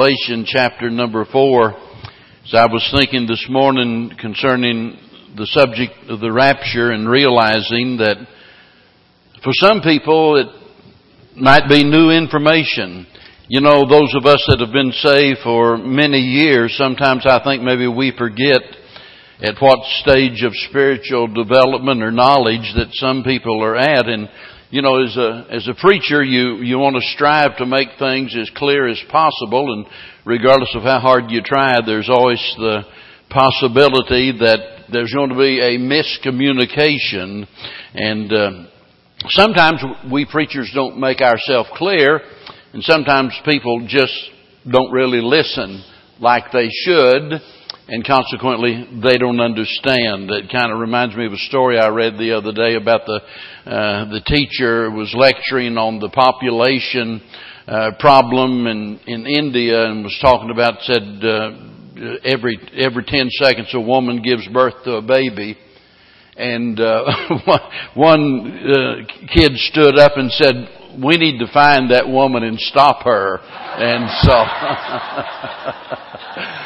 Revelation chapter number four. As I was thinking this morning concerning the subject of the rapture and realizing that for some people it might be new information. You know, those of us that have been saved for many years, sometimes I think maybe we forget at what stage of spiritual development or knowledge that some people are at and you know, as a, as a preacher, you, you want to strive to make things as clear as possible, and regardless of how hard you try, there's always the possibility that there's going to be a miscommunication, and uh, sometimes we preachers don't make ourselves clear, and sometimes people just don't really listen like they should and consequently they don't understand. It kind of reminds me of a story I read the other day about the uh, the teacher was lecturing on the population uh, problem in in India and was talking about said uh, every every ten seconds a woman gives birth to a baby. And uh, one uh, kid stood up and said, "We need to find that woman and stop her." And so,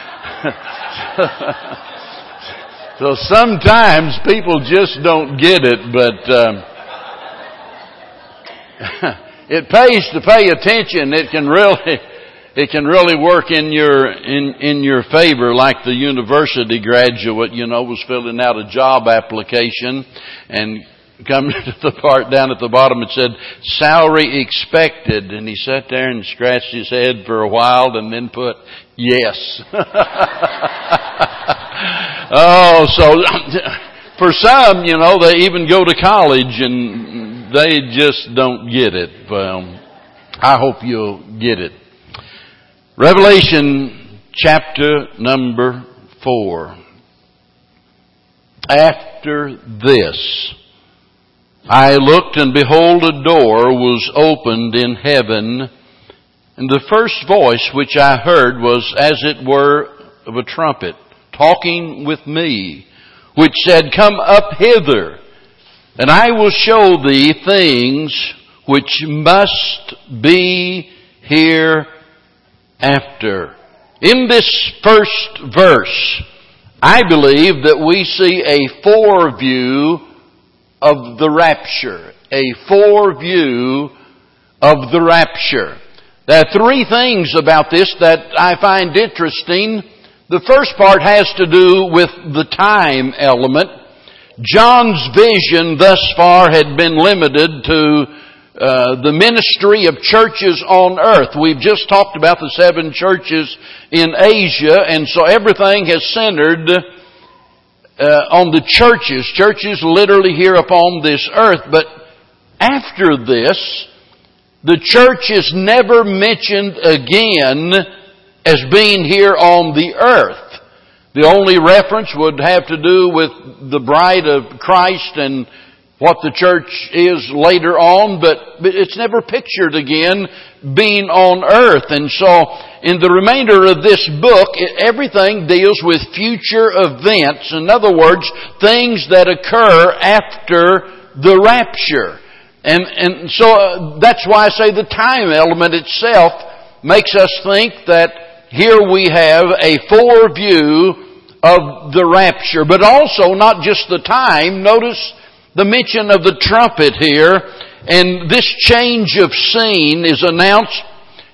so sometimes people just don't get it, but um, it pays to pay attention. It can really, it can really work in your in in your favor. Like the university graduate, you know, was filling out a job application and come to the part down at the bottom it said salary expected and he sat there and scratched his head for a while and then put yes. Oh so for some you know they even go to college and they just don't get it. Well i hope you'll get it. Revelation chapter number 4 after this I looked and behold a door was opened in heaven and the first voice which I heard was as it were of a trumpet talking with me which said, come up hither and I will show thee things which must be hereafter. In this first verse, I believe that we see a foreview of the rapture. A foreview of the rapture. There are three things about this that I find interesting. The first part has to do with the time element. John's vision thus far had been limited to uh, the ministry of churches on earth. We've just talked about the seven churches in Asia, and so everything has centered uh, on the churches, churches literally here upon this earth, but after this, the church is never mentioned again as being here on the earth. The only reference would have to do with the bride of Christ and what the church is later on, but, it's never pictured again being on earth. And so, in the remainder of this book, everything deals with future events. In other words, things that occur after the rapture. And, and so uh, that's why I say the time element itself makes us think that here we have a foreview of the rapture, but also not just the time. Notice the mention of the trumpet here, and this change of scene is announced,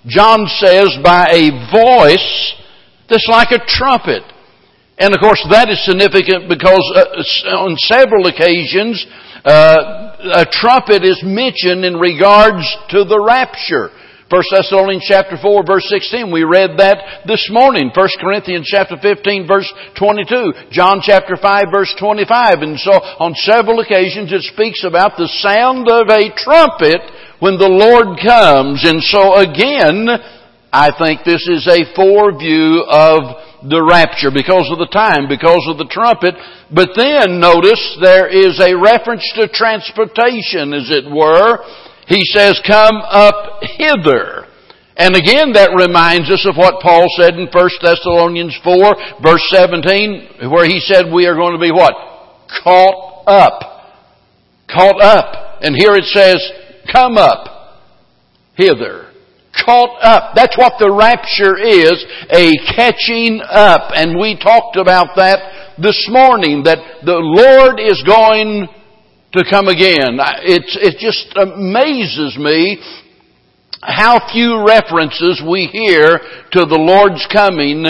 John says, by a voice that's like a trumpet. And of course that is significant because uh, on several occasions, uh, a trumpet is mentioned in regards to the rapture. 1 Thessalonians chapter 4 verse 16, we read that this morning. 1 Corinthians chapter 15 verse 22. John chapter 5 verse 25. And so on several occasions it speaks about the sound of a trumpet when the Lord comes. And so again, I think this is a foreview of the rapture because of the time, because of the trumpet. But then notice there is a reference to transportation, as it were he says, come up hither. And again, that reminds us of what Paul said in 1 Thessalonians 4, verse 17, where he said we are going to be what? Caught up. Caught up. And here it says, come up hither. Caught up. That's what the rapture is, a catching up. And we talked about that this morning, that the Lord is going to come again. It's, it just amazes me how few references we hear to the Lord's coming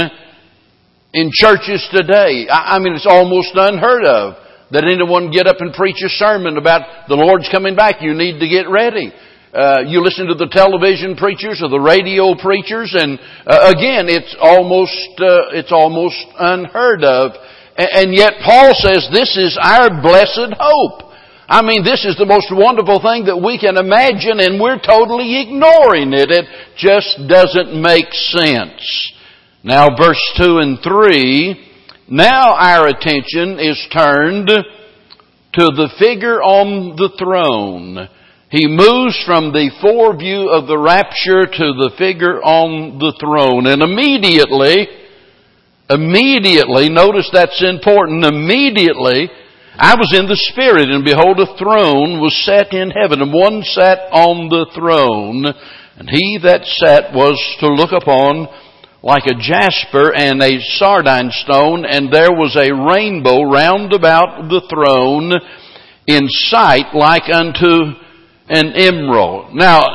in churches today. I mean, it's almost unheard of that anyone get up and preach a sermon about the Lord's coming back. You need to get ready. Uh, you listen to the television preachers or the radio preachers, and uh, again, it's almost uh, it's almost unheard of. And, and yet, Paul says this is our blessed hope. I mean, this is the most wonderful thing that we can imagine, and we're totally ignoring it. It just doesn't make sense. Now, verse two and three. Now our attention is turned to the figure on the throne he moves from the foreview of the rapture to the figure on the throne. And immediately, immediately, notice that's important, immediately, I was in the Spirit, and behold, a throne was set in heaven, and one sat on the throne, and he that sat was to look upon like a jasper and a sardine stone, and there was a rainbow round about the throne in sight like unto an emerald. Now,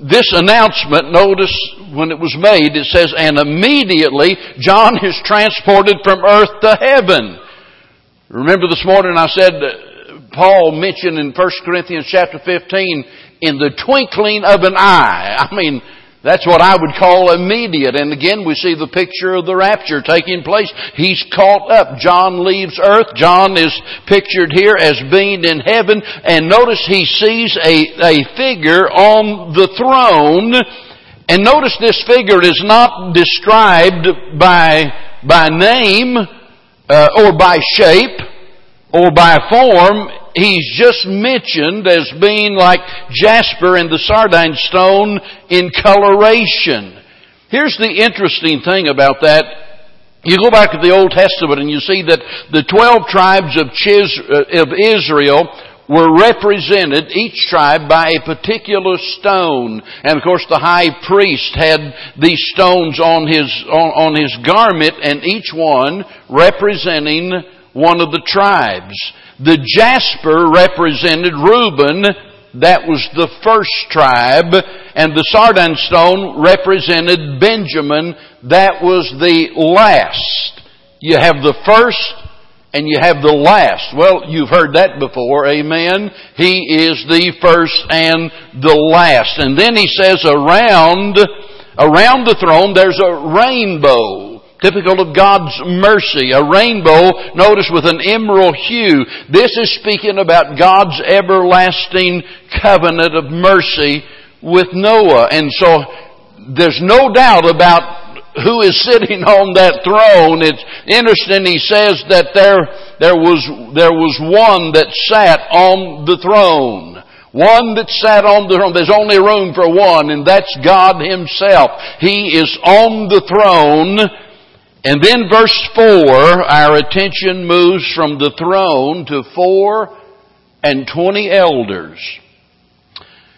this announcement, notice when it was made, it says, and immediately John is transported from earth to heaven. Remember this morning I said, Paul mentioned in 1 Corinthians chapter 15, in the twinkling of an eye. I mean, that's what I would call immediate. And again, we see the picture of the rapture taking place. He's caught up. John leaves earth. John is pictured here as being in heaven. And notice he sees a, a figure on the throne. And notice this figure is not described by, by name, uh, or by shape, or by form he's just mentioned as being like jasper and the sardine stone in coloration. Here's the interesting thing about that. You go back to the Old Testament and you see that the twelve tribes of, Chis- uh, of Israel were represented, each tribe, by a particular stone. And of course the high priest had these stones on his, on, on his garment and each one representing one of the tribes. The jasper represented Reuben, that was the first tribe, and the sardine stone represented Benjamin, that was the last. You have the first and you have the last. Well, you've heard that before, amen. He is the first and the last. And then he says around, around the throne there's a rainbow typical of God's mercy. A rainbow, notice with an emerald hue. This is speaking about God's everlasting covenant of mercy with Noah. And so, there's no doubt about who is sitting on that throne. It's interesting, he says that there, there was, there was one that sat on the throne. One that sat on the throne. There's only room for one, and that's God Himself. He is on the throne, and then verse 4, our attention moves from the throne to four and twenty elders.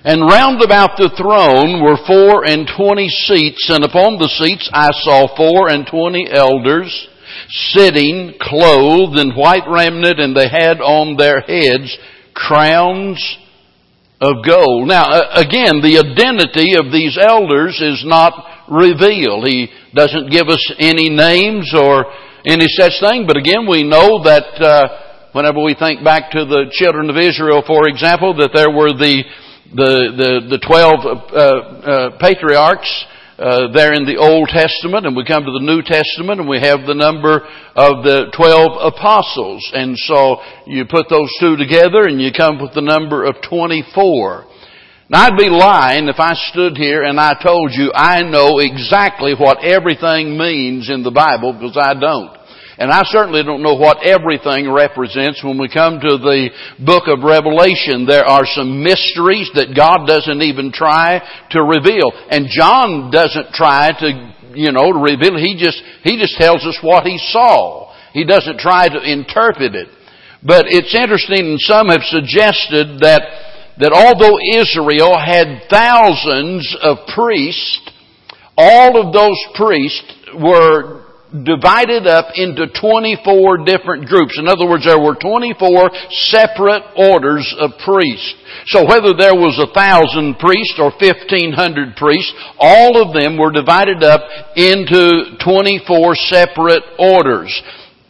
And round about the throne were four and twenty seats, and upon the seats I saw four and twenty elders sitting, clothed in white raiment, and they had on their heads crowns of gold. Now, again, the identity of these elders is not revealed. He doesn't give us any names or any such thing, but again, we know that uh, whenever we think back to the children of Israel, for example, that there were the the the, the twelve uh, uh, patriarchs uh, there in the Old Testament, and we come to the New Testament, and we have the number of the twelve apostles, and so you put those two together, and you come with the number of twenty-four. Now I'd be lying if I stood here and I told you I know exactly what everything means in the Bible because I don't. And I certainly don't know what everything represents when we come to the book of Revelation. There are some mysteries that God doesn't even try to reveal. And John doesn't try to, you know, to reveal. He just, he just tells us what he saw. He doesn't try to interpret it. But it's interesting and some have suggested that that although Israel had thousands of priests, all of those priests were divided up into 24 different groups. In other words, there were 24 separate orders of priests. So whether there was a thousand priests or 1500 priests, all of them were divided up into 24 separate orders.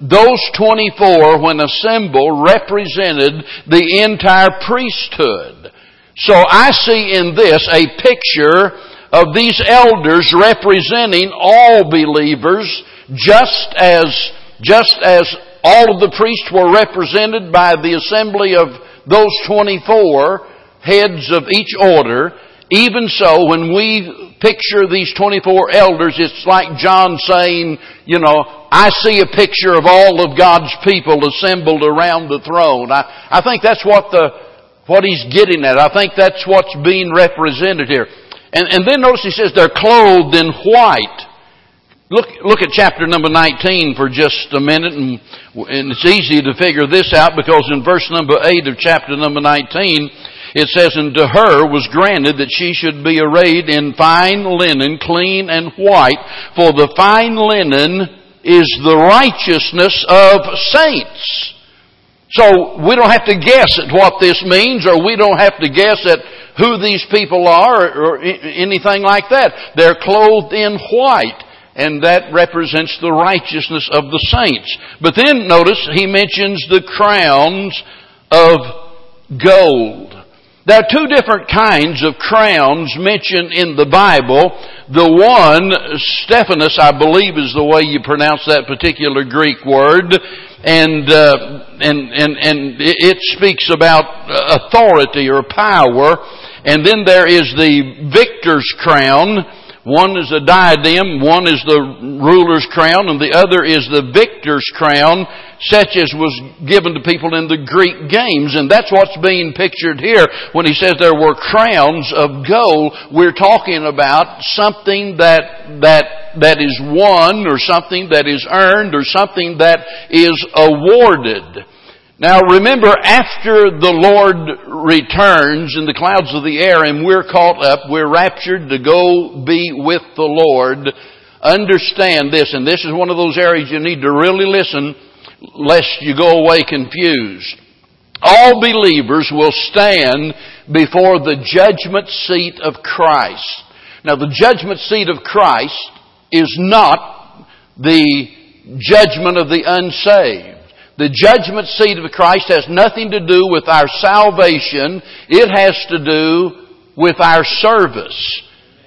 Those 24, when assembled, represented the entire priesthood. So I see in this a picture of these elders representing all believers just as, just as all of the priests were represented by the assembly of those 24 heads of each order, even so, when we picture these 24 elders, it's like John saying, you know, I see a picture of all of God's people assembled around the throne. I, I think that's what the, what he's getting at. I think that's what's being represented here. And, and then notice he says they're clothed in white. Look, look at chapter number 19 for just a minute, and, and it's easy to figure this out because in verse number 8 of chapter number 19, it says, And to her was granted that she should be arrayed in fine linen, clean and white, for the fine linen is the righteousness of saints. So we don't have to guess at what this means, or we don't have to guess at who these people are, or anything like that. They're clothed in white and that represents the righteousness of the saints. But then notice he mentions the crowns of gold. There are two different kinds of crowns mentioned in the Bible. The one, Stephanus, I believe is the way you pronounce that particular Greek word, and uh, and and and it speaks about authority or power. And then there is the victor's crown, one is a diadem, one is the ruler's crown, and the other is the victor's crown, such as was given to people in the Greek games. And that's what's being pictured here when he says there were crowns of gold. We're talking about something that, that, that is won, or something that is earned, or something that is awarded. Now remember, after the Lord returns in the clouds of the air and we're caught up, we're raptured to go be with the Lord, understand this, and this is one of those areas you need to really listen lest you go away confused. All believers will stand before the judgment seat of Christ. Now the judgment seat of Christ is not the judgment of the unsaved. The judgment seat of Christ has nothing to do with our salvation. It has to do with our service.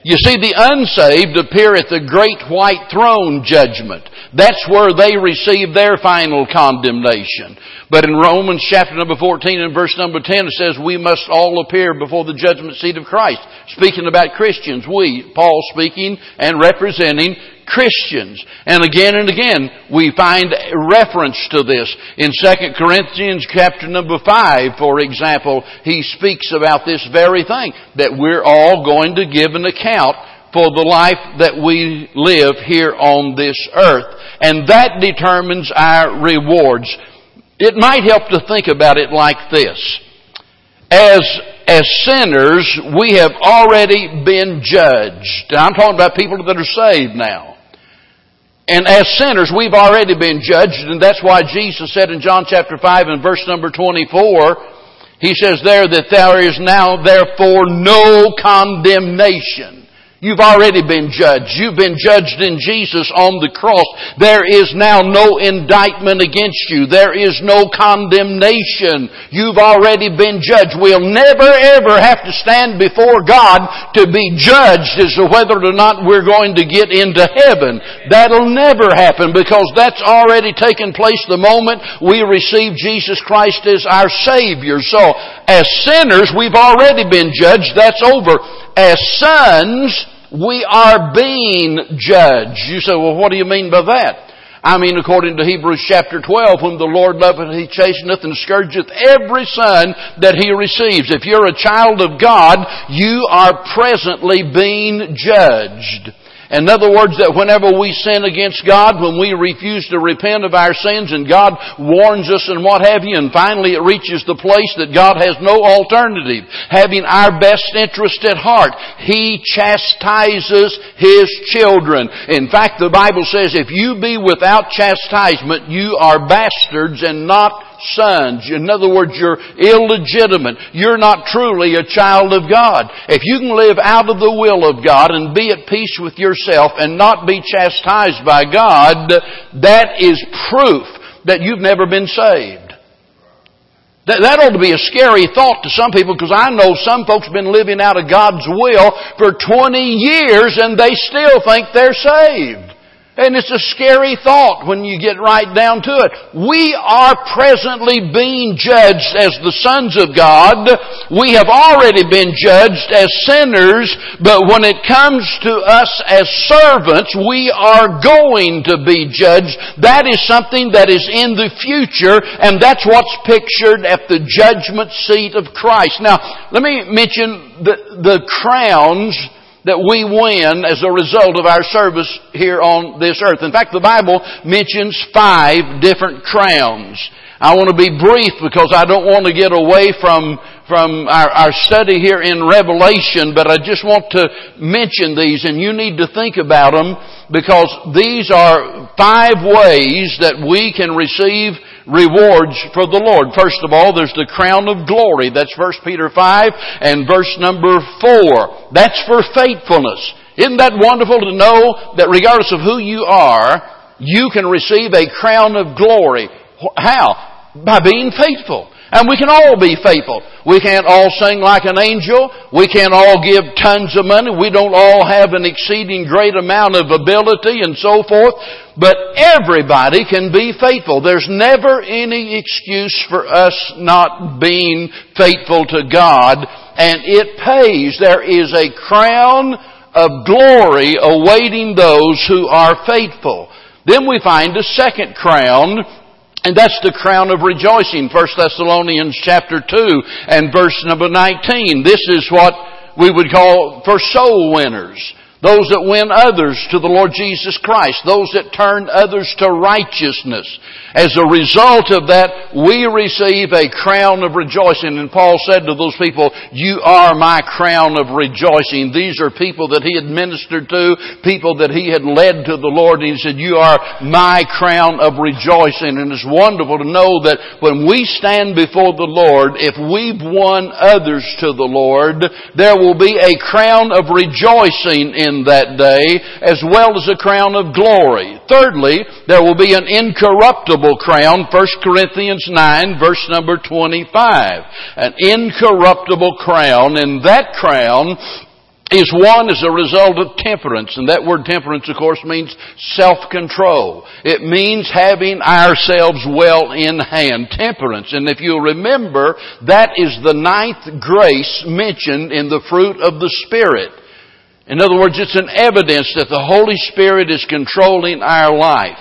You see, the unsaved appear at the great white throne judgment. That's where they receive their final condemnation. But in Romans chapter number 14 and verse number 10 it says we must all appear before the judgment seat of Christ. Speaking about Christians, we, Paul speaking and representing Christians. And again and again, we find reference to this. In 2 Corinthians chapter number 5, for example, he speaks about this very thing, that we're all going to give an account for the life that we live here on this earth. And that determines our rewards. It might help to think about it like this. As as sinners, we have already been judged. I'm talking about people that are saved now. And as sinners, we've already been judged, and that's why Jesus said in John chapter 5 and verse number 24, He says there that there is now therefore no condemnation You've already been judged. You've been judged in Jesus on the cross. There is now no indictment against you. There is no condemnation. You've already been judged. We'll never ever have to stand before God to be judged as to whether or not we're going to get into heaven. That'll never happen because that's already taken place the moment we receive Jesus Christ as our Savior. So, as sinners, we've already been judged. That's over as sons, we are being judged. You say, well, what do you mean by that? I mean, according to Hebrews chapter 12, whom the Lord loveth, he chasteneth and scourgeth every son that he receives. If you're a child of God, you are presently being judged. In other words, that whenever we sin against God, when we refuse to repent of our sins and God warns us and what have you, and finally it reaches the place that God has no alternative, having our best interest at heart, He chastises His children. In fact, the Bible says, if you be without chastisement, you are bastards and not sons. In other words, you're illegitimate. You're not truly a child of God. If you can live out of the will of God and be at peace with yourself and not be chastised by God, that is proof that you've never been saved. That, ought to be a scary thought to some people because I know some folks have been living out of God's will for 20 years and they still think they're saved. And it's a scary thought when you get right down to it. We are presently being judged as the sons of God. We have already been judged as sinners, but when it comes to us as servants, we are going to be judged. That is something that is in the future, and that's what's pictured at the judgment seat of Christ. Now, let me mention the, the crowns that we win as a result of our service here on this earth. In fact, the Bible mentions five different crowns. I want to be brief because I don't want to get away from, from our, our study here in Revelation, but I just want to mention these and you need to think about them because these are five ways that we can receive rewards for the Lord. First of all, there's the crown of glory. That's 1 Peter 5 and verse number 4. That's for faithfulness. Isn't that wonderful to know that regardless of who you are, you can receive a crown of glory. How? By being faithful. And we can all be faithful. We can't all sing like an angel. We can't all give tons of money. We don't all have an exceeding great amount of ability and so forth. But everybody can be faithful. There's never any excuse for us not being faithful to God. And it pays. There is a crown of glory awaiting those who are faithful. Then we find a second crown and that's the crown of rejoicing. 1 Thessalonians chapter 2 and verse number 19. This is what we would call for soul winners. Those that win others to the Lord Jesus Christ. Those that turn others to righteousness. As a result of that, we receive a crown of rejoicing. And Paul said to those people, you are my crown of rejoicing. These are people that he had ministered to, people that he had led to the Lord. And he said, you are my crown of rejoicing. And it's wonderful to know that when we stand before the Lord, if we've won others to the Lord, there will be a crown of rejoicing in that day, as well as a crown of glory. Thirdly, there will be an incorruptible crown, 1 Corinthians 9 verse number 25. An incorruptible crown, and that crown is won as a result of temperance. And that word temperance, of course, means self-control. It means having ourselves well in hand. Temperance. And if you remember, that is the ninth grace mentioned in the fruit of the Spirit. In other words, it's an evidence that the Holy Spirit is controlling our life.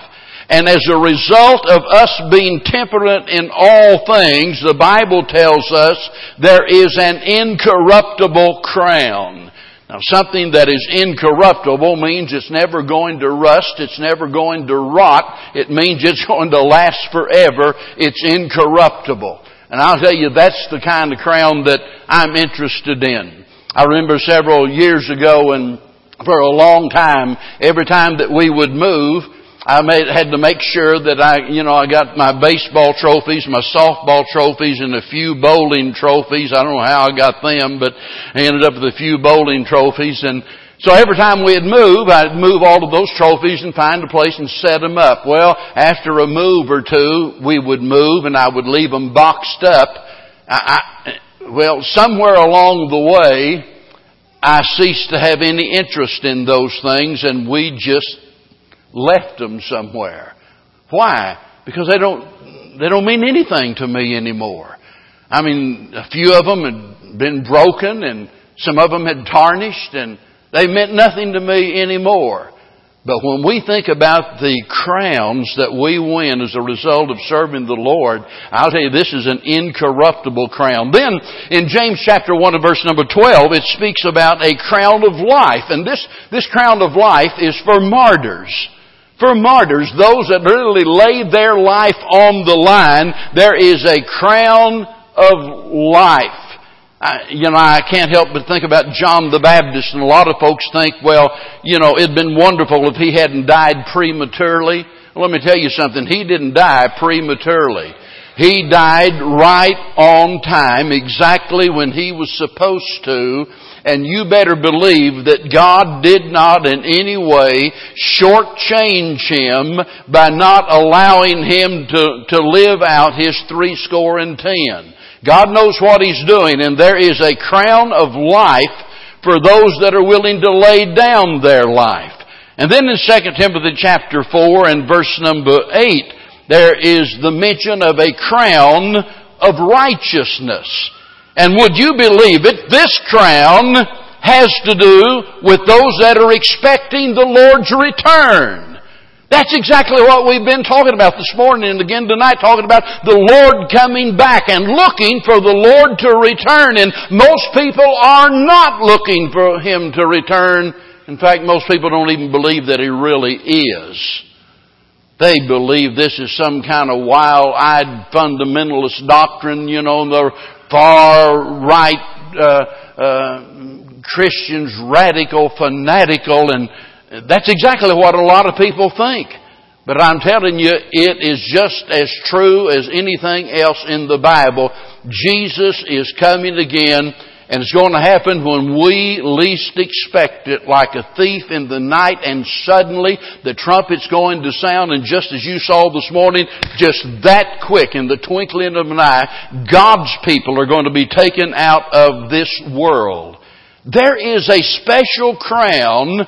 And as a result of us being temperate in all things, the Bible tells us there is an incorruptible crown. Now something that is incorruptible means it's never going to rust, it's never going to rot, it means it's going to last forever, it's incorruptible. And I'll tell you, that's the kind of crown that I'm interested in. I remember several years ago and for a long time, every time that we would move, I made, had to make sure that I, you know, I got my baseball trophies, my softball trophies, and a few bowling trophies. I don't know how I got them, but I ended up with a few bowling trophies. And so every time we'd move, I'd move all of those trophies and find a place and set them up. Well, after a move or two, we would move and I would leave them boxed up. I, I, well, somewhere along the way, I ceased to have any interest in those things and we just left them somewhere. Why? Because they don't, they don't mean anything to me anymore. I mean, a few of them had been broken and some of them had tarnished and they meant nothing to me anymore. But when we think about the crowns that we win as a result of serving the Lord, I'll tell you this is an incorruptible crown. Then in James chapter 1 and verse number 12, it speaks about a crown of life. And this, this crown of life is for martyrs. For martyrs, those that literally lay their life on the line, there is a crown of life. I, you know, I can't help but think about John the Baptist, and a lot of folks think, well, you know, it'd been wonderful if he hadn't died prematurely. Well, let me tell you something. He didn't die prematurely. He died right on time, exactly when he was supposed to, and you better believe that God did not in any way shortchange him by not allowing him to, to live out his three score and ten. God knows what He's doing, and there is a crown of life for those that are willing to lay down their life. And then in 2 Timothy chapter 4 and verse number 8, there is the mention of a crown of righteousness. And would you believe it, this crown has to do with those that are expecting the Lord's return. That's exactly what we've been talking about this morning and again tonight, talking about the Lord coming back and looking for the Lord to return. And most people are not looking for Him to return. In fact, most people don't even believe that He really is. They believe this is some kind of wild-eyed fundamentalist doctrine, you know, the far right uh, uh, Christians, radical, fanatical, and that's exactly what a lot of people think. But I'm telling you, it is just as true as anything else in the Bible. Jesus is coming again, and it's going to happen when we least expect it, like a thief in the night, and suddenly the trumpet's going to sound, and just as you saw this morning, just that quick, in the twinkling of an eye, God's people are going to be taken out of this world. There is a special crown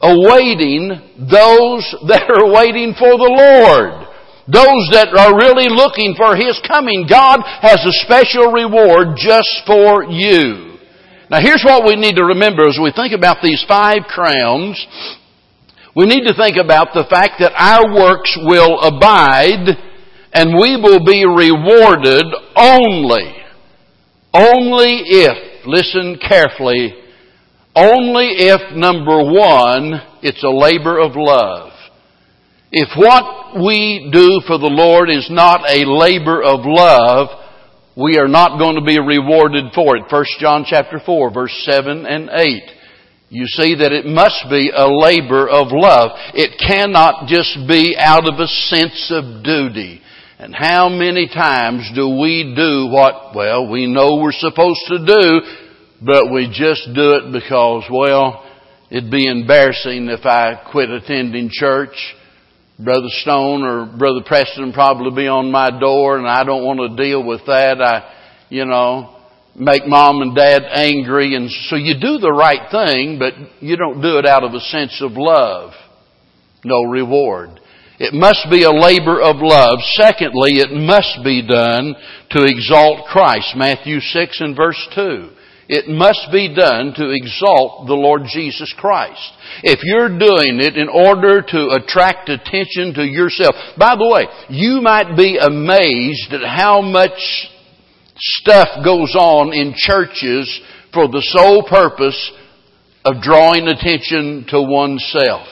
awaiting those that are waiting for the Lord. Those that are really looking for His coming. God has a special reward just for you. Now here's what we need to remember as we think about these five crowns. We need to think about the fact that our works will abide and we will be rewarded only, only if, listen carefully, only if, number one, it's a labor of love. If what we do for the Lord is not a labor of love, we are not going to be rewarded for it. 1 John chapter 4 verse 7 and 8. You see that it must be a labor of love. It cannot just be out of a sense of duty. And how many times do we do what, well, we know we're supposed to do, but we just do it because, well, it'd be embarrassing if I quit attending church. Brother Stone or Brother Preston probably be on my door and I don't want to deal with that. I, you know, make mom and dad angry and so you do the right thing, but you don't do it out of a sense of love. No reward. It must be a labor of love. Secondly, it must be done to exalt Christ. Matthew 6 and verse 2. It must be done to exalt the Lord Jesus Christ. If you're doing it in order to attract attention to yourself, by the way, you might be amazed at how much stuff goes on in churches for the sole purpose of drawing attention to oneself.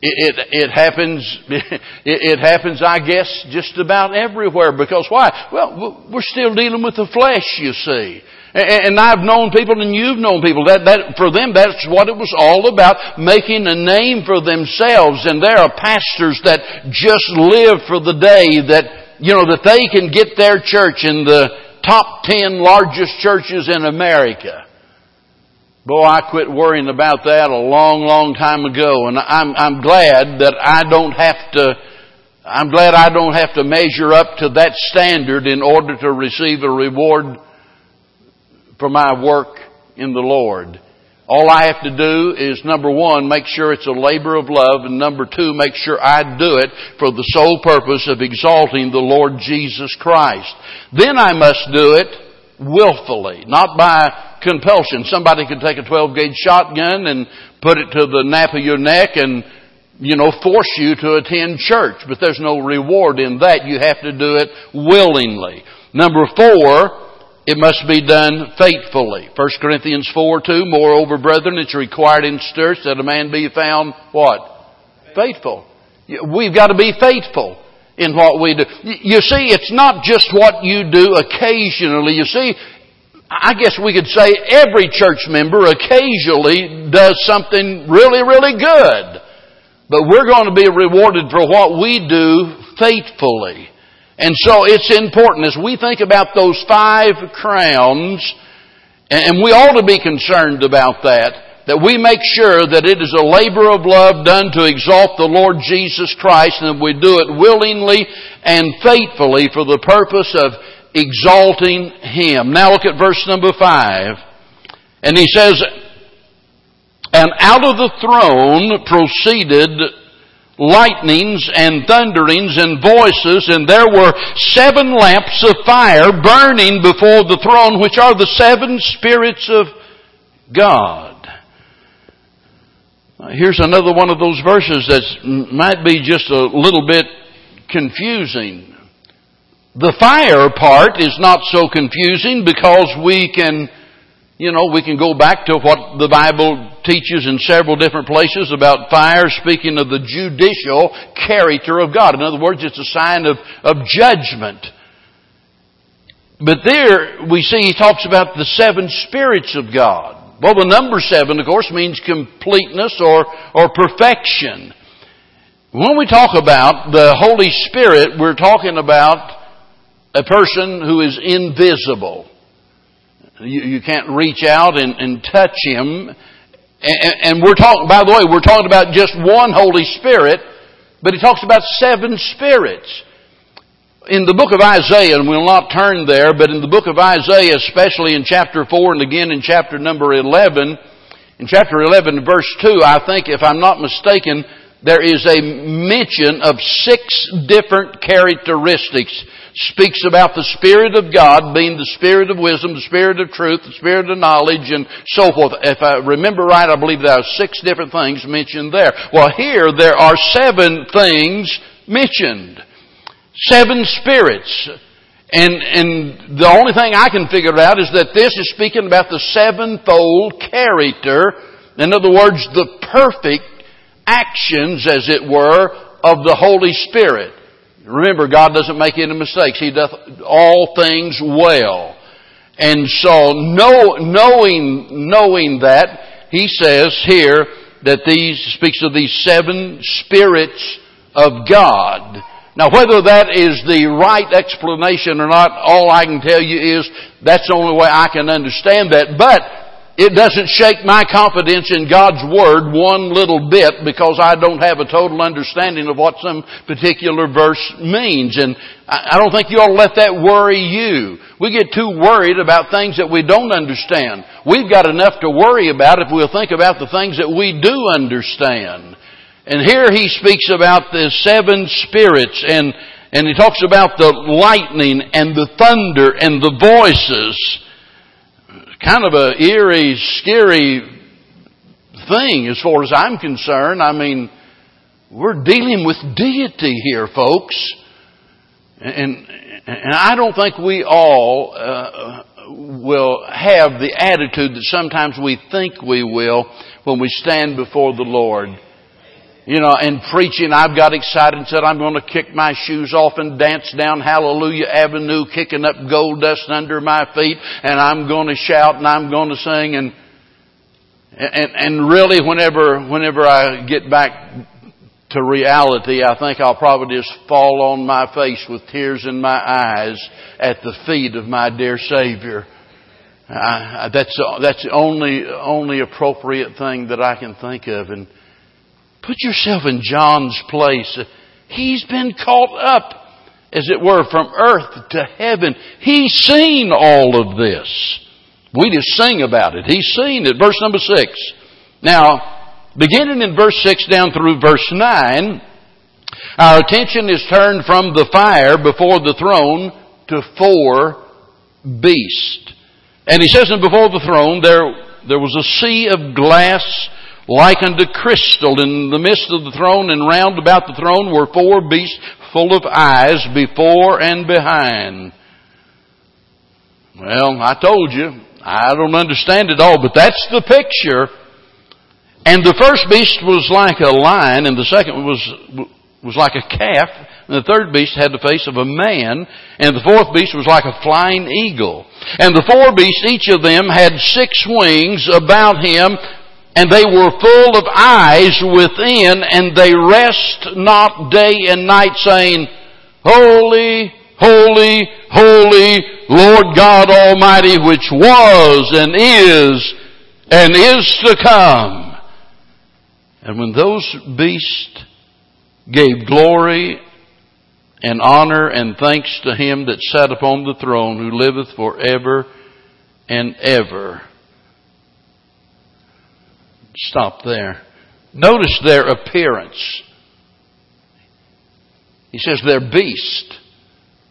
It, it, it, happens, it, it, happens, I guess, just about everywhere. Because why? Well, we're still dealing with the flesh, you see. And I've known people and you've known people that, that for them that's what it was all about, making a name for themselves. And there are pastors that just live for the day that, you know, that they can get their church in the top ten largest churches in America. Boy, I quit worrying about that a long, long time ago, and I'm, I'm glad that I don't have to, I'm glad I don't have to measure up to that standard in order to receive a reward for my work in the Lord. All I have to do is number one, make sure it's a labor of love, and number two, make sure I do it for the sole purpose of exalting the Lord Jesus Christ. Then I must do it willfully, not by compulsion. Somebody could take a 12 gauge shotgun and put it to the nape of your neck and, you know, force you to attend church. But there's no reward in that. You have to do it willingly. Number four, it must be done faithfully. 1 Corinthians 4, 2, Moreover, brethren, it's required in stirts that a man be found, what? Faithful. We've got to be faithful in what we do. You see, it's not just what you do occasionally. You see, I guess we could say every church member occasionally does something really, really good. But we're going to be rewarded for what we do faithfully. And so it's important as we think about those five crowns, and we ought to be concerned about that, that we make sure that it is a labor of love done to exalt the Lord Jesus Christ and that we do it willingly and faithfully for the purpose of exalting Him. Now look at verse number five. And he says, And out of the throne proceeded lightnings and thunderings and voices, and there were seven lamps of fire burning before the throne, which are the seven spirits of God. Here's another one of those verses that might be just a little bit confusing. The fire part is not so confusing because we can, you know, we can go back to what the Bible teaches in several different places about fire, speaking of the judicial character of God. In other words, it's a sign of, of judgment. But there we see he talks about the seven spirits of God. Well, the number seven, of course, means completeness or, or perfection. When we talk about the Holy Spirit, we're talking about a person who is invisible. You, you can't reach out and, and touch him. And, and we're talking, by the way, we're talking about just one Holy Spirit, but he talks about seven spirits. In the book of Isaiah, and we'll not turn there, but in the book of Isaiah, especially in chapter 4 and again in chapter number 11, in chapter 11 verse 2, I think, if I'm not mistaken, there is a mention of six different characteristics speaks about the Spirit of God being the Spirit of wisdom, the Spirit of truth, the Spirit of knowledge, and so forth. If I remember right, I believe there are six different things mentioned there. Well, here there are seven things mentioned. Seven spirits. And, and the only thing I can figure out is that this is speaking about the sevenfold character. In other words, the perfect actions, as it were, of the Holy Spirit. Remember, God doesn't make any mistakes. He doth all things well. And so, know, knowing, knowing that, he says here that these, speaks of these seven spirits of God. Now, whether that is the right explanation or not, all I can tell you is that's the only way I can understand that. But it doesn't shake my confidence in God's Word one little bit because I don't have a total understanding of what some particular verse means. And I don't think you ought to let that worry you. We get too worried about things that we don't understand. We've got enough to worry about if we'll think about the things that we do understand. And here he speaks about the seven spirits and, and he talks about the lightning and the thunder and the voices kind of a eerie, scary thing as far as I'm concerned. I mean, we're dealing with deity here, folks. And, and I don't think we all uh, will have the attitude that sometimes we think we will when we stand before the Lord. You know, and preaching, I've got excited and said, I'm going to kick my shoes off and dance down Hallelujah Avenue, kicking up gold dust under my feet, and I'm going to shout and I'm going to sing and, and, and really whenever, whenever I get back to reality, I think I'll probably just fall on my face with tears in my eyes at the feet of my dear Savior. I, that's that's the only only appropriate thing that I can think of, and Put yourself in John's place. He's been caught up, as it were, from earth to heaven. He's seen all of this. We just sing about it. He's seen it. Verse number six. Now, beginning in verse six down through verse nine, our attention is turned from the fire before the throne to four beasts. And he says, and before the throne there, there was a sea of glass like unto crystal. In the midst of the throne and round about the throne were four beasts full of eyes before and behind. Well, I told you, I don't understand it all, but that's the picture. And the first beast was like a lion, and the second was, was like a calf, and the third beast had the face of a man, and the fourth beast was like a flying eagle. And the four beasts, each of them had six wings about him, and they were full of eyes within, and they rest not day and night, saying, Holy, holy, holy, Lord God Almighty, which was and is and is to come. And when those beasts gave glory and honor and thanks to him that sat upon the throne who liveth for ever and ever. Stop there. Notice their appearance. He says they're beast.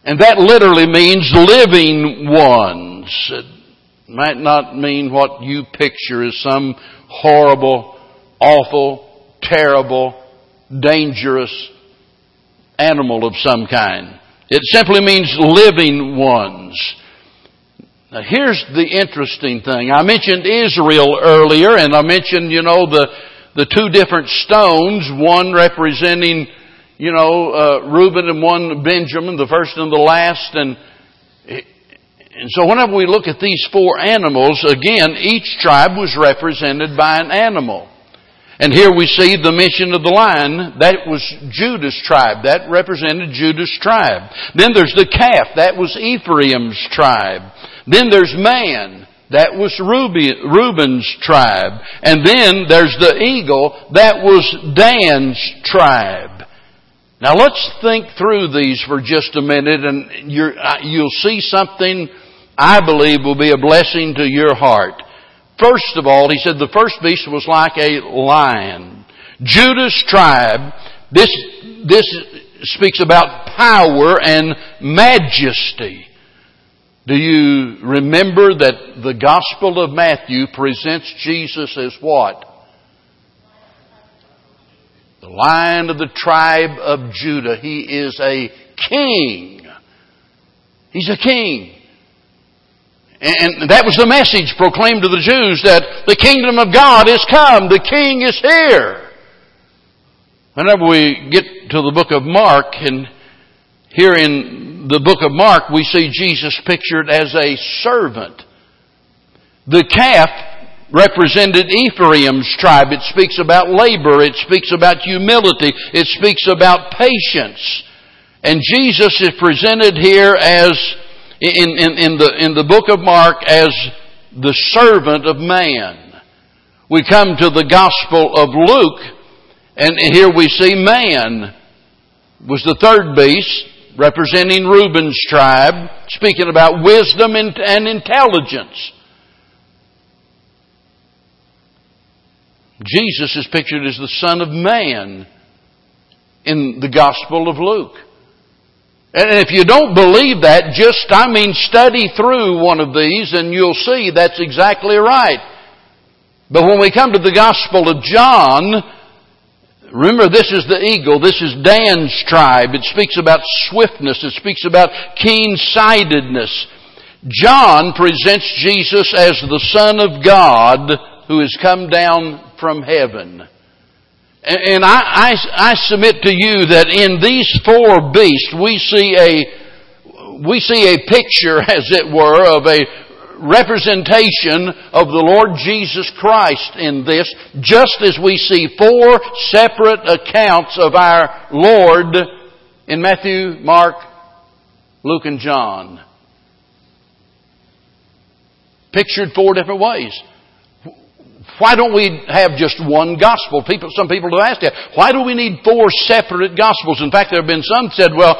And that literally means living ones. It might not mean what you picture as some horrible, awful, terrible, dangerous animal of some kind. It simply means living ones. Now here's the interesting thing. I mentioned Israel earlier and I mentioned, you know, the, the two different stones, one representing, you know, uh, Reuben and one Benjamin, the first and the last, and and so whenever we look at these four animals, again, each tribe was represented by an animal. And here we see the mention of the lion. That was Judah's tribe. That represented Judah's tribe. Then there's the calf. That was Ephraim's tribe. Then there's man. That was Reuben's tribe. And then there's the eagle. That was Dan's tribe. Now let's think through these for just a minute and you will uh, see something I believe will be a blessing to your heart. First of all, he said the first beast was like a lion. Judah's tribe, this, this speaks about power and majesty. Do you remember that the Gospel of Matthew presents Jesus as what? The lion of the tribe of Judah. He is a king. He's a king. And that was the message proclaimed to the Jews that the kingdom of God is come. The king is here. Whenever we get to the book of Mark, and here in the book of Mark, we see Jesus pictured as a servant. The calf represented Ephraim's tribe. It speaks about labor. It speaks about humility. It speaks about patience. And Jesus is presented here as in, in, in, the, in the book of Mark as the servant of man. We come to the Gospel of Luke, and here we see man was the third beast, representing Reuben's tribe, speaking about wisdom and, and intelligence. Jesus is pictured as the Son of Man in the Gospel of Luke. And if you don't believe that, just, I mean, study through one of these and you'll see that's exactly right. But when we come to the Gospel of John, remember this is the eagle, this is Dan's tribe. It speaks about swiftness, it speaks about keen-sightedness. John presents Jesus as the Son of God who has come down from heaven. And I, I, I, submit to you that in these four beasts we see a, we see a picture, as it were, of a representation of the Lord Jesus Christ in this, just as we see four separate accounts of our Lord in Matthew, Mark, Luke, and John. Pictured four different ways. Why don't we have just one gospel? People, some people have asked that. Why do we need four separate gospels? In fact, there have been some said, well,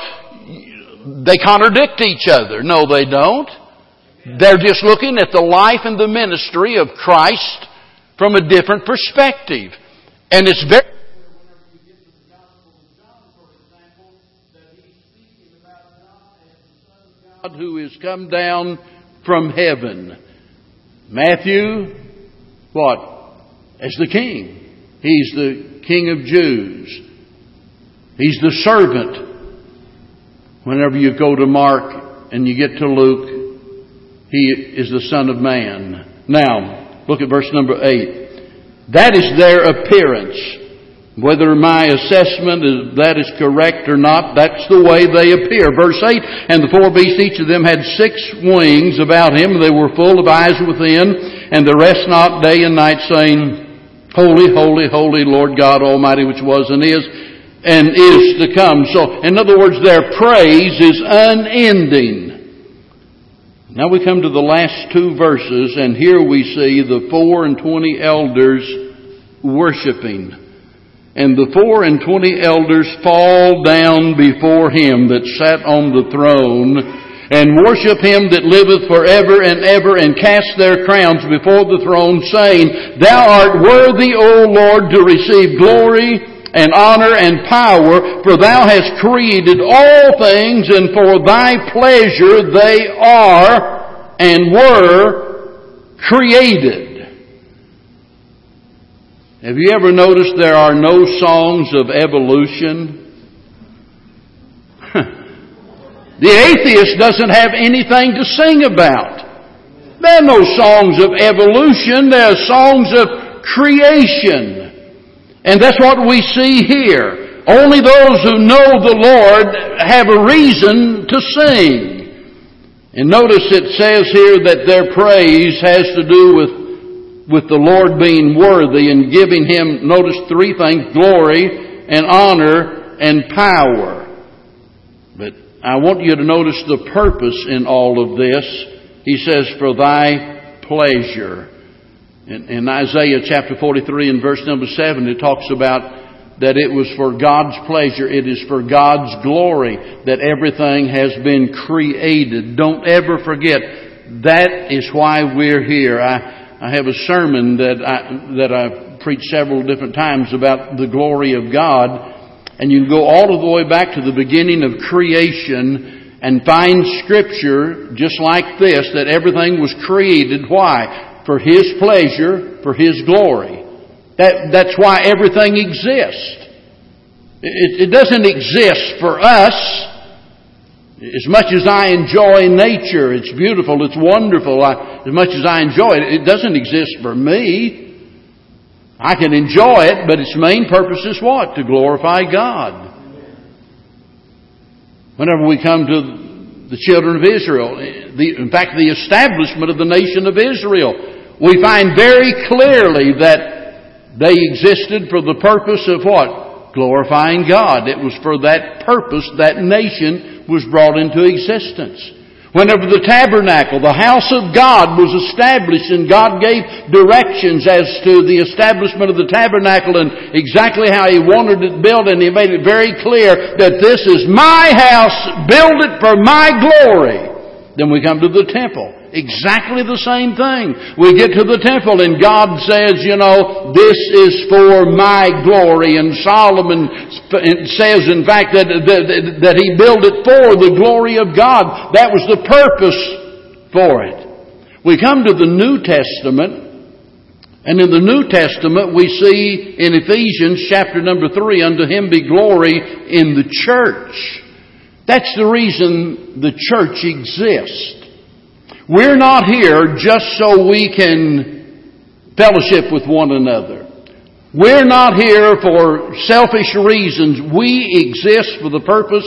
they contradict each other. No, they don't. They're just looking at the life and the ministry of Christ from a different perspective. And it's very God who is come down from heaven. Matthew what? As the king. He's the King of Jews. He's the servant. Whenever you go to Mark and you get to Luke, he is the Son of Man. Now, look at verse number 8. That is their appearance. Whether my assessment is that is correct or not, that's the way they appear. Verse 8, and the four beasts, each of them had six wings about him. They were full of eyes within, and the rest not day and night, saying, Holy, holy, holy Lord God Almighty, which was and is and is to come. So, in other words, their praise is unending. Now we come to the last two verses, and here we see the four and twenty elders worshiping. And the four and twenty elders fall down before him that sat on the throne and worship him that liveth forever and ever and cast their crowns before the throne saying, Thou art worthy, O Lord, to receive glory and honor and power, for thou hast created all things and for thy pleasure they are and were created. Have you ever noticed there are no songs of evolution? The atheist doesn't have anything to sing about. There are no songs of evolution, there are songs of creation. And that's what we see here. Only those who know the Lord have a reason to sing. And notice it says here that their praise has to do with, with the Lord being worthy and giving Him, notice three things, glory and honor and power. But I want you to notice the purpose in all of this. He says, for thy pleasure. In, in, Isaiah chapter 43 and verse number 7, it talks about that it was for God's pleasure, it is for God's glory that everything has been created. Don't ever forget, that is why we're here. I, I have a sermon that I, that I've preached several different times about the glory of God and you can go all the way back to the beginning of creation and find scripture just like this, that everything was created. Why? For His pleasure, for His glory. That, that's why everything exists. It, it doesn't exist for us. As much as I enjoy nature, it's beautiful, it's wonderful, I, as much as I enjoy it, it doesn't exist for me. I can enjoy it, but its main purpose is what? To glorify God. Whenever we come to the children of Israel, the, in fact, the establishment of the nation of Israel, we find very clearly that they existed for the purpose of what? Glorifying God. It was for that purpose that nation was brought into existence. Whenever the tabernacle, the house of God was established and God gave directions as to the establishment of the tabernacle and exactly how He wanted it built and He made it very clear that this is my house, build it for my glory. Then we come to the temple. Exactly the same thing. We get to the temple and God says, you know, this is for my glory. And Solomon says, in fact, that, that, that he built it for the glory of God. That was the purpose for it. We come to the New Testament and in the New Testament, we see in Ephesians chapter number three, unto him be glory in the church. That's the reason the church exists. We're not here just so we can fellowship with one another. We're not here for selfish reasons. We exist for the purpose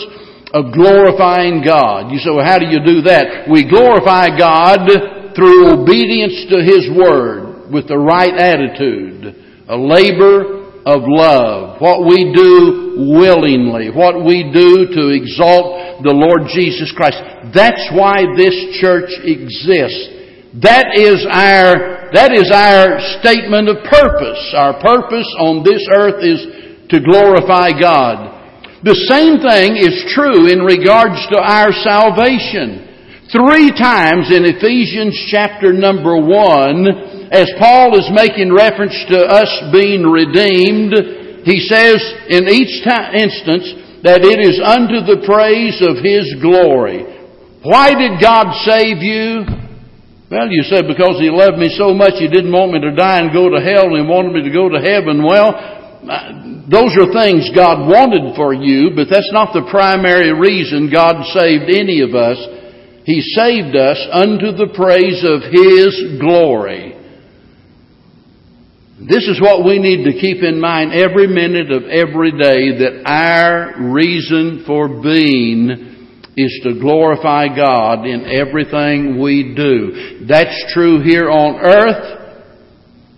of glorifying God. You say, well, how do you do that? We glorify God through obedience to His Word with the right attitude, a labor of love, what we do willingly, what we do to exalt the Lord Jesus Christ. That's why this church exists. That is our, that is our statement of purpose. Our purpose on this earth is to glorify God. The same thing is true in regards to our salvation. Three times in Ephesians chapter number one, as Paul is making reference to us being redeemed, he says in each instance that it is unto the praise of His glory. Why did God save you? Well, you said because he loved me so much he didn't want me to die and go to hell and he wanted me to go to heaven. Well, uh, those are things God wanted for you, but that's not the primary reason God saved any of us. He saved us unto the praise of His glory. This is what we need to keep in mind every minute of every day that our reason for being is to glorify God in everything we do. That's true here on earth,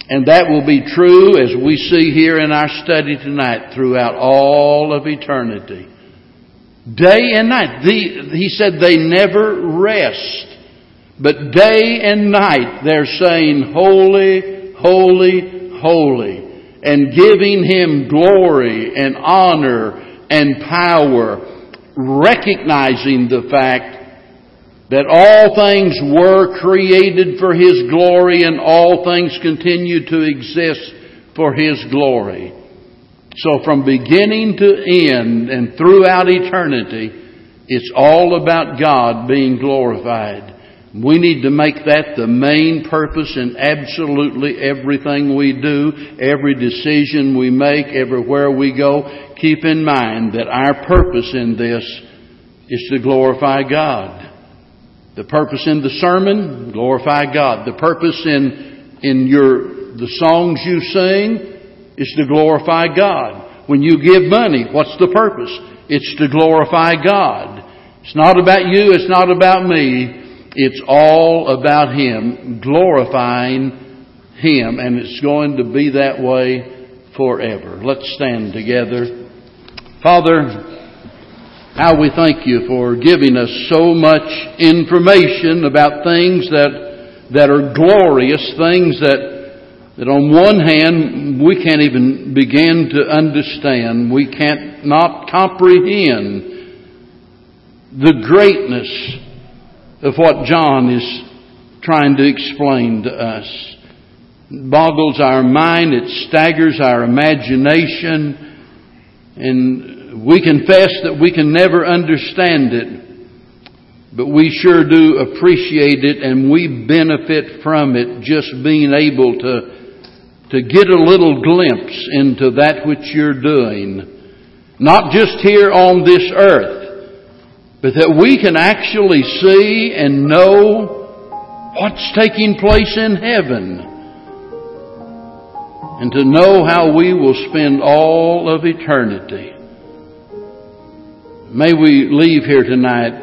and that will be true as we see here in our study tonight throughout all of eternity. Day and night. The, he said they never rest. But day and night they're saying, Holy, holy, holy. And giving Him glory and honor and power recognizing the fact that all things were created for His glory and all things continue to exist for His glory. So from beginning to end and throughout eternity, it's all about God being glorified. We need to make that the main purpose in absolutely everything we do, every decision we make, everywhere we go. Keep in mind that our purpose in this is to glorify God. The purpose in the sermon, glorify God. The purpose in, in your, the songs you sing is to glorify God. When you give money, what's the purpose? It's to glorify God. It's not about you, it's not about me. It's all about Him, glorifying Him, and it's going to be that way forever. Let's stand together. Father, how we thank you for giving us so much information about things that, that are glorious, things that, that on one hand we can't even begin to understand. We can't not comprehend the greatness of what John is trying to explain to us. It boggles our mind, it staggers our imagination, and we confess that we can never understand it, but we sure do appreciate it and we benefit from it just being able to, to get a little glimpse into that which you're doing. Not just here on this earth, but that we can actually see and know what's taking place in heaven. And to know how we will spend all of eternity. May we leave here tonight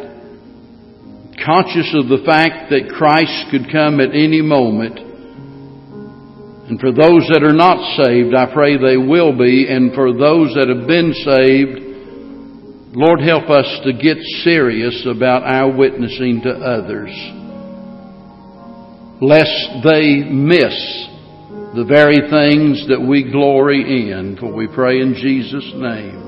conscious of the fact that Christ could come at any moment. And for those that are not saved, I pray they will be. And for those that have been saved, Lord, help us to get serious about our witnessing to others, lest they miss the very things that we glory in. For we pray in Jesus' name.